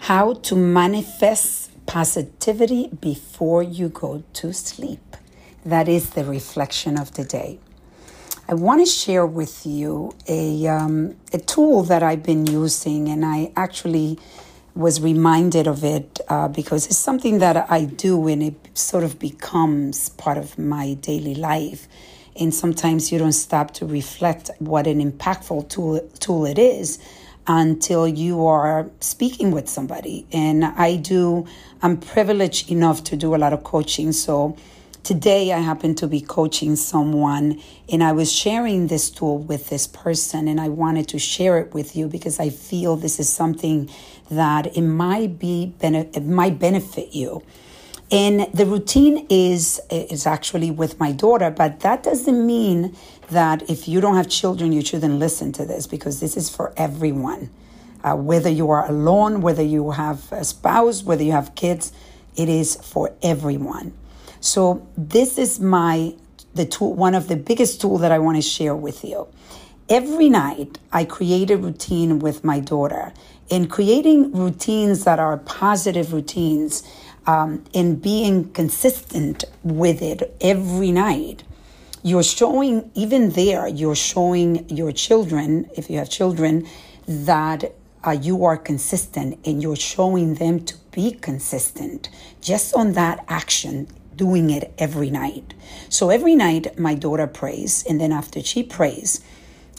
how to manifest positivity before you go to sleep. That is the reflection of the day. I want to share with you a, um, a tool that I've been using, and I actually was reminded of it uh, because it's something that I do and it sort of becomes part of my daily life. And sometimes you don't stop to reflect what an impactful tool, tool it is until you are speaking with somebody. And I do, I'm privileged enough to do a lot of coaching. So today I happen to be coaching someone and I was sharing this tool with this person and I wanted to share it with you because I feel this is something that it might be it might benefit you. And the routine is is actually with my daughter, but that doesn't mean that if you don't have children, you shouldn't listen to this because this is for everyone. Uh, whether you are alone, whether you have a spouse, whether you have kids, it is for everyone. So this is my the tool, one of the biggest tool that I want to share with you. Every night, I create a routine with my daughter. In creating routines that are positive routines, um, and being consistent with it every night, you're showing, even there, you're showing your children, if you have children, that uh, you are consistent and you're showing them to be consistent just on that action doing it every night. So every night my daughter prays, and then after she prays,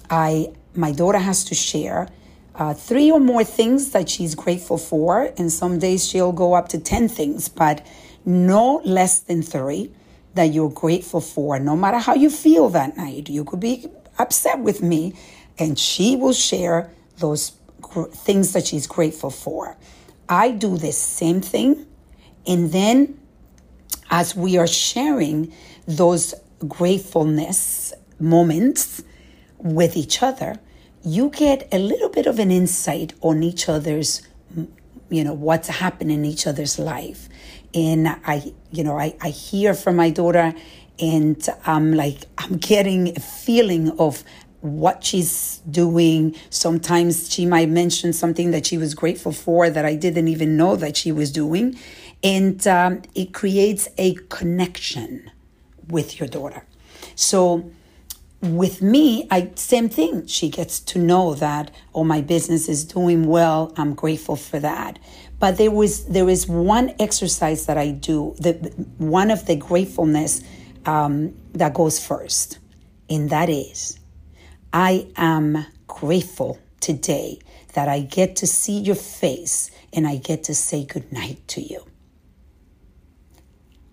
I my daughter has to share uh, three or more things that she's grateful for, and some days she'll go up to ten things, but no less than three that you're grateful for. No matter how you feel that night, you could be upset with me, and she will share those gr- things that she's grateful for. I do the same thing, and then as we are sharing those gratefulness moments with each other, you get a little bit of an insight on each other's, you know, what's happening in each other's life. And I, you know, I, I hear from my daughter and I'm like, I'm getting a feeling of what she's doing. Sometimes she might mention something that she was grateful for that I didn't even know that she was doing. And um, it creates a connection with your daughter. So with me, I same thing. She gets to know that oh my business is doing well. I'm grateful for that. But there was there is one exercise that I do. The one of the gratefulness um, that goes first, and that is I am grateful today that I get to see your face and I get to say goodnight to you.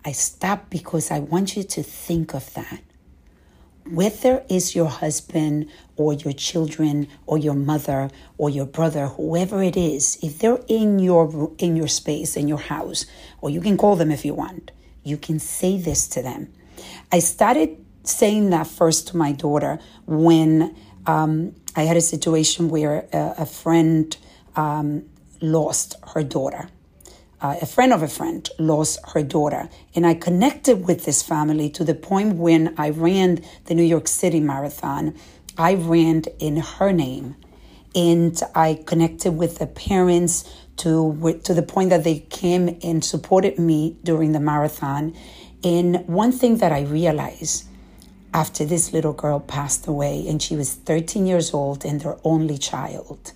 I stop because I want you to think of that. Whether it's your husband or your children or your mother or your brother, whoever it is, if they're in your in your space, in your house, or you can call them if you want, you can say this to them. I started saying that first to my daughter when um, I had a situation where a, a friend um, lost her daughter. Uh, a friend of a friend lost her daughter. And I connected with this family to the point when I ran the New York City Marathon, I ran in her name. And I connected with the parents to, to the point that they came and supported me during the marathon. And one thing that I realized after this little girl passed away and she was 13 years old and their only child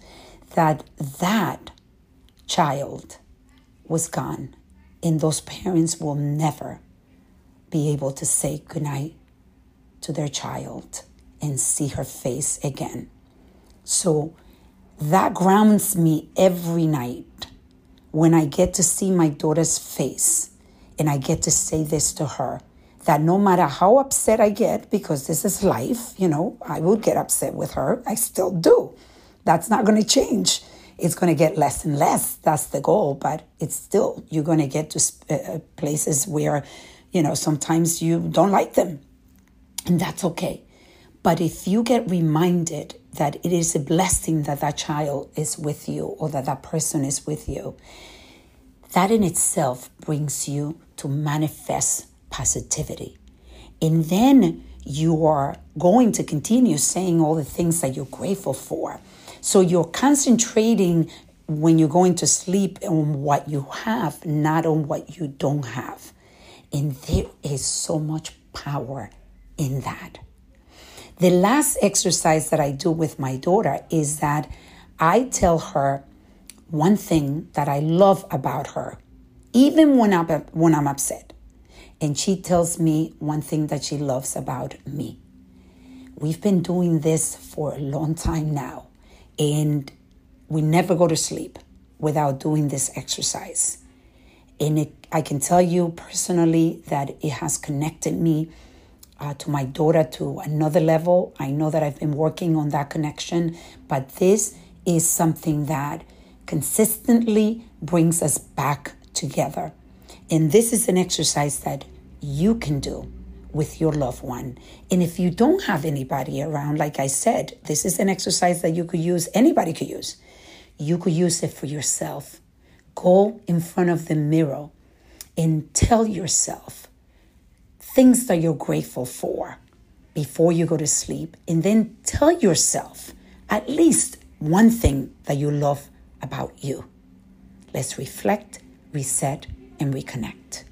that that child was gone and those parents will never be able to say goodnight to their child and see her face again so that grounds me every night when i get to see my daughter's face and i get to say this to her that no matter how upset I get, because this is life, you know, I will get upset with her. I still do. That's not going to change. It's going to get less and less. That's the goal. But it's still, you're going to get to uh, uh, places where, you know, sometimes you don't like them. And that's okay. But if you get reminded that it is a blessing that that child is with you or that that person is with you, that in itself brings you to manifest positivity. And then you are going to continue saying all the things that you're grateful for. So you're concentrating when you're going to sleep on what you have, not on what you don't have. And there is so much power in that. The last exercise that I do with my daughter is that I tell her one thing that I love about her, even when I'm, when I'm upset. And she tells me one thing that she loves about me. We've been doing this for a long time now, and we never go to sleep without doing this exercise. And it, I can tell you personally that it has connected me uh, to my daughter to another level. I know that I've been working on that connection, but this is something that consistently brings us back together. And this is an exercise that you can do with your loved one. And if you don't have anybody around, like I said, this is an exercise that you could use, anybody could use. You could use it for yourself. Go in front of the mirror and tell yourself things that you're grateful for before you go to sleep. And then tell yourself at least one thing that you love about you. Let's reflect, reset, and reconnect.